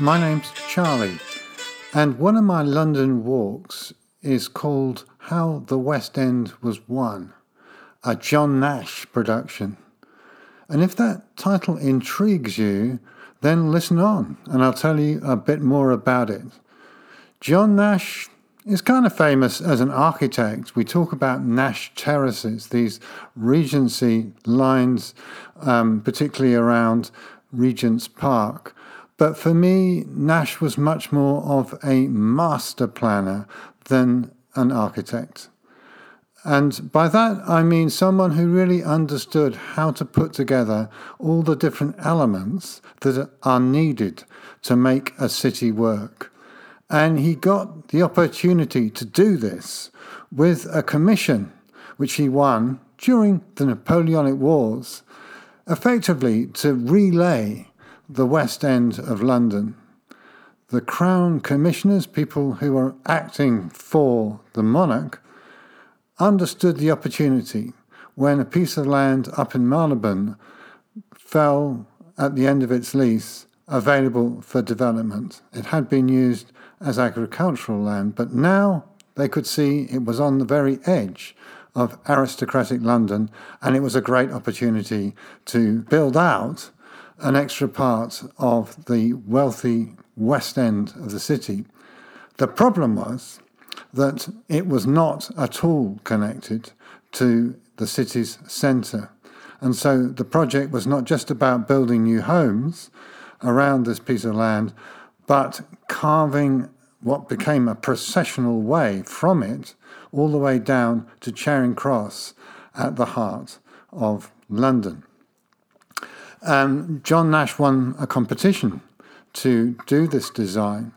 My name's Charlie, and one of my London walks is called How the West End Was Won, a John Nash production. And if that title intrigues you, then listen on and I'll tell you a bit more about it. John Nash is kind of famous as an architect. We talk about Nash terraces, these Regency lines, um, particularly around Regent's Park. But for me, Nash was much more of a master planner than an architect. And by that, I mean someone who really understood how to put together all the different elements that are needed to make a city work. And he got the opportunity to do this with a commission which he won during the Napoleonic Wars, effectively to relay the West End of London. The Crown Commissioners, people who were acting for the monarch, understood the opportunity when a piece of land up in Marylebone fell at the end of its lease available for development. It had been used as agricultural land, but now they could see it was on the very edge of aristocratic London, and it was a great opportunity to build out an extra part of the wealthy west end of the city. The problem was that it was not at all connected to the city's centre. And so the project was not just about building new homes around this piece of land, but carving what became a processional way from it all the way down to Charing Cross at the heart of London. Um, John Nash won a competition to do this design.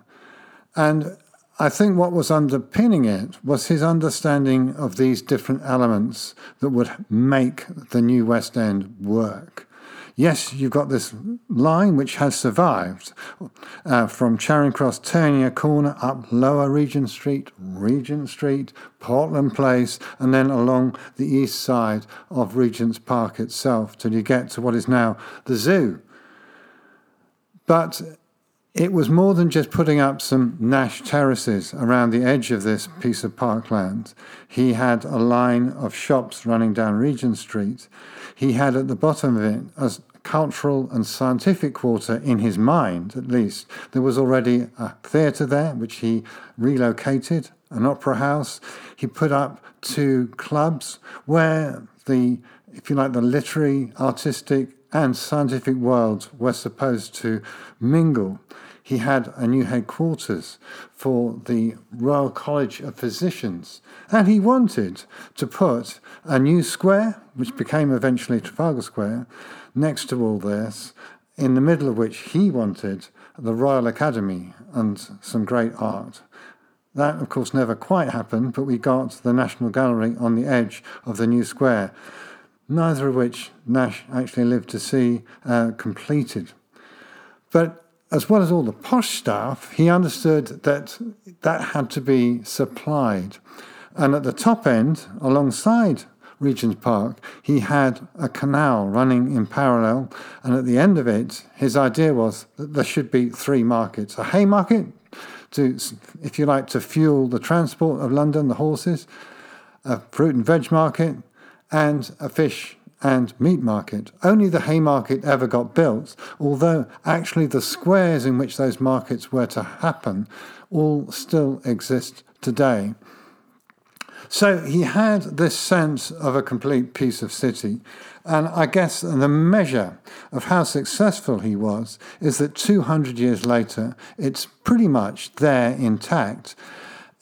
And I think what was underpinning it was his understanding of these different elements that would make the new West End work yes, you've got this line which has survived uh, from Charing Cross turning a corner up Lower Regent Street, Regent Street, Portland Place, and then along the east side of Regent's Park itself till you get to what is now the zoo. But it was more than just putting up some Nash terraces around the edge of this piece of parkland. He had a line of shops running down Regent Street. He had at the bottom of it a cultural and scientific quarter in his mind, at least. There was already a theatre there, which he relocated, an opera house. He put up two clubs where the, if you like, the literary, artistic, and scientific worlds were supposed to mingle. He had a new headquarters for the Royal College of Physicians, and he wanted to put a new square, which became eventually Trafalgar Square, next to all this, in the middle of which he wanted the Royal Academy and some great art. That, of course, never quite happened, but we got the National Gallery on the edge of the new square neither of which Nash actually lived to see uh, completed. But as well as all the posh stuff, he understood that that had to be supplied. And at the top end, alongside Regent's Park, he had a canal running in parallel. And at the end of it, his idea was that there should be three markets a Haymarket, to, if you like, to fuel the transport of London, the horses, a fruit and veg market, and a fish and meat market. Only the Haymarket ever got built, although actually the squares in which those markets were to happen all still exist today. So he had this sense of a complete piece of city. And I guess the measure of how successful he was is that 200 years later, it's pretty much there intact.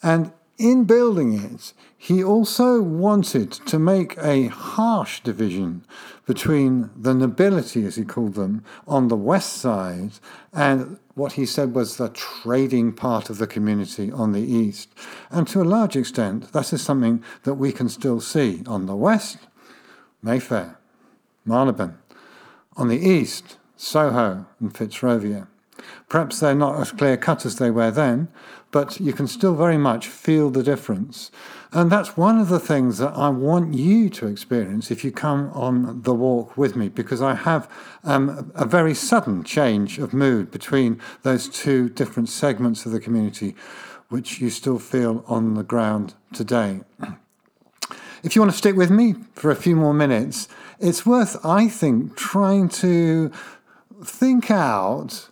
And in building it, he also wanted to make a harsh division between the nobility, as he called them, on the west side and what he said was the trading part of the community on the east. And to a large extent, that is something that we can still see on the west, Mayfair, Marylebone, on the east, Soho and Fitzrovia. Perhaps they're not as clear cut as they were then, but you can still very much feel the difference. And that's one of the things that I want you to experience if you come on the walk with me, because I have um, a very sudden change of mood between those two different segments of the community, which you still feel on the ground today. If you want to stick with me for a few more minutes, it's worth, I think, trying to think out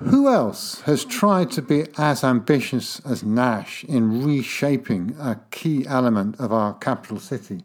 who else has tried to be as ambitious as Nash in reshaping a key element of our capital city?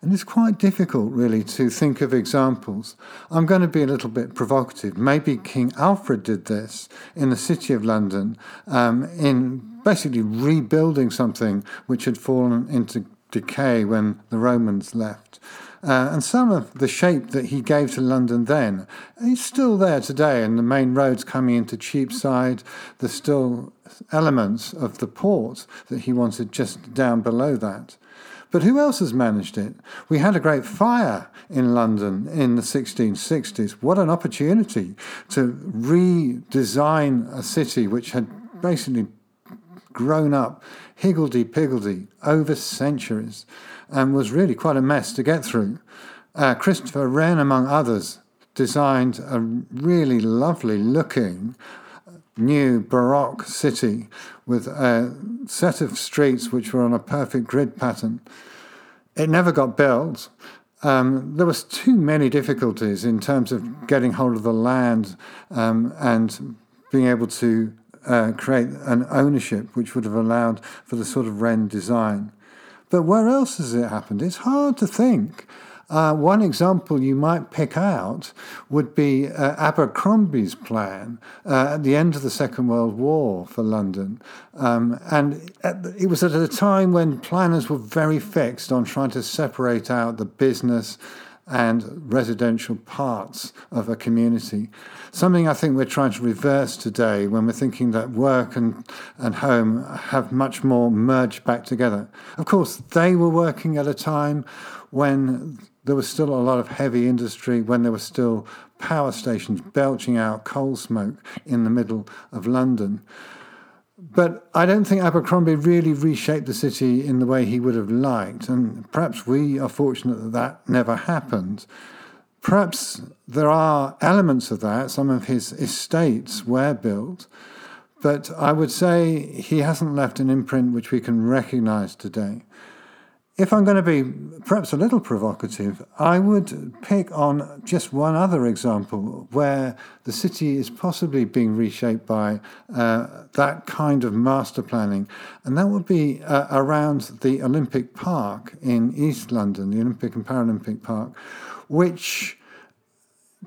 And it's quite difficult, really, to think of examples. I'm going to be a little bit provocative. Maybe King Alfred did this in the City of London um, in basically rebuilding something which had fallen into decay when the Romans left. Uh, and some of the shape that he gave to London then is still there today. And the main roads coming into Cheapside, there's still elements of the port that he wanted just down below that. But who else has managed it? We had a great fire in London in the 1660s. What an opportunity to redesign a city which had basically grown up higgledy piggledy over centuries and was really quite a mess to get through. Uh, Christopher Wren, among others, designed a really lovely looking new Baroque city with a set of streets which were on a perfect grid pattern. It never got built. Um, there was too many difficulties in terms of getting hold of the land um, and being able to uh, create an ownership which would have allowed for the sort of Wren design. But where else has it happened? It's hard to think. Uh, one example you might pick out would be uh, Abercrombie's plan uh, at the end of the Second World War for London. Um, and it was at a time when planners were very fixed on trying to separate out the business and residential parts of a community. Something I think we're trying to reverse today when we're thinking that work and, and home have much more merged back together. Of course, they were working at a time when there was still a lot of heavy industry, when there were still power stations belching out coal smoke in the middle of London. But I don't think Abercrombie really reshaped the city in the way he would have liked. And perhaps we are fortunate that that never happened. Perhaps there are elements of that. Some of his estates were built. But I would say he hasn't left an imprint which we can recognize today. If I'm going to be perhaps a little provocative, I would pick on just one other example where the city is possibly being reshaped by uh, that kind of master planning, and that would be uh, around the Olympic Park in East London, the Olympic and Paralympic Park, which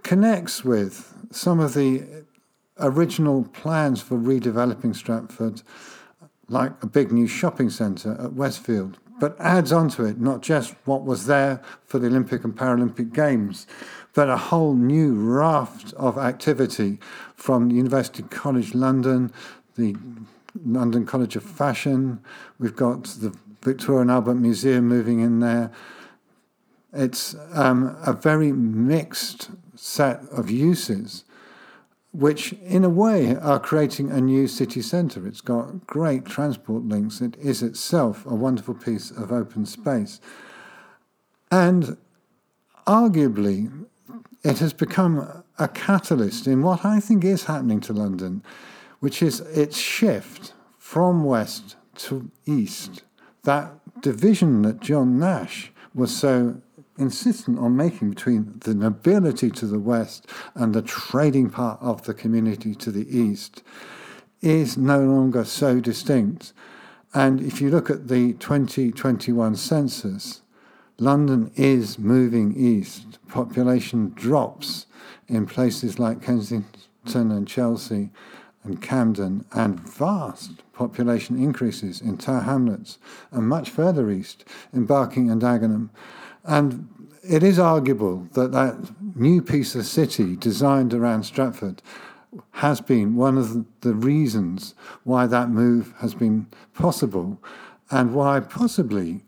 connects with some of the original plans for redeveloping Stratford, like a big new shopping centre at Westfield but adds onto it not just what was there for the Olympic and Paralympic Games, but a whole new raft of activity from the University College London, the London College of Fashion. We've got the Victoria and Albert Museum moving in there. It's um, a very mixed set of uses which in a way are creating a new city centre. It's got great transport links. It is itself a wonderful piece of open space. And arguably, it has become a catalyst in what I think is happening to London, which is its shift from west to east. That division that John Nash was so insistent on making between the nobility to the west and the trading part of the community to the east is no longer so distinct. And if you look at the 2021 census, London is moving east. Population drops in places like Kensington and Chelsea and Camden, and vast population increases in Tower Hamlets and much further east in Barking and Dagenham. And it is arguable that that new piece of city designed around Stratford has been one of the reasons why that move has been possible and why possibly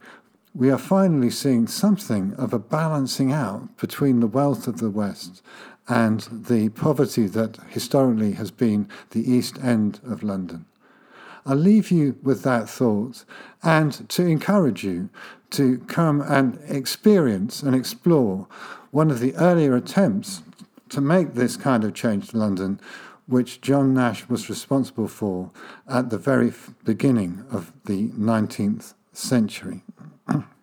we are finally seeing something of a balancing out between the wealth of the West and the poverty that historically has been the East End of London. I'll leave you with that thought and to encourage you to come and experience and explore one of the earlier attempts to make this kind of change to London, which John Nash was responsible for at the very beginning of the 19th century.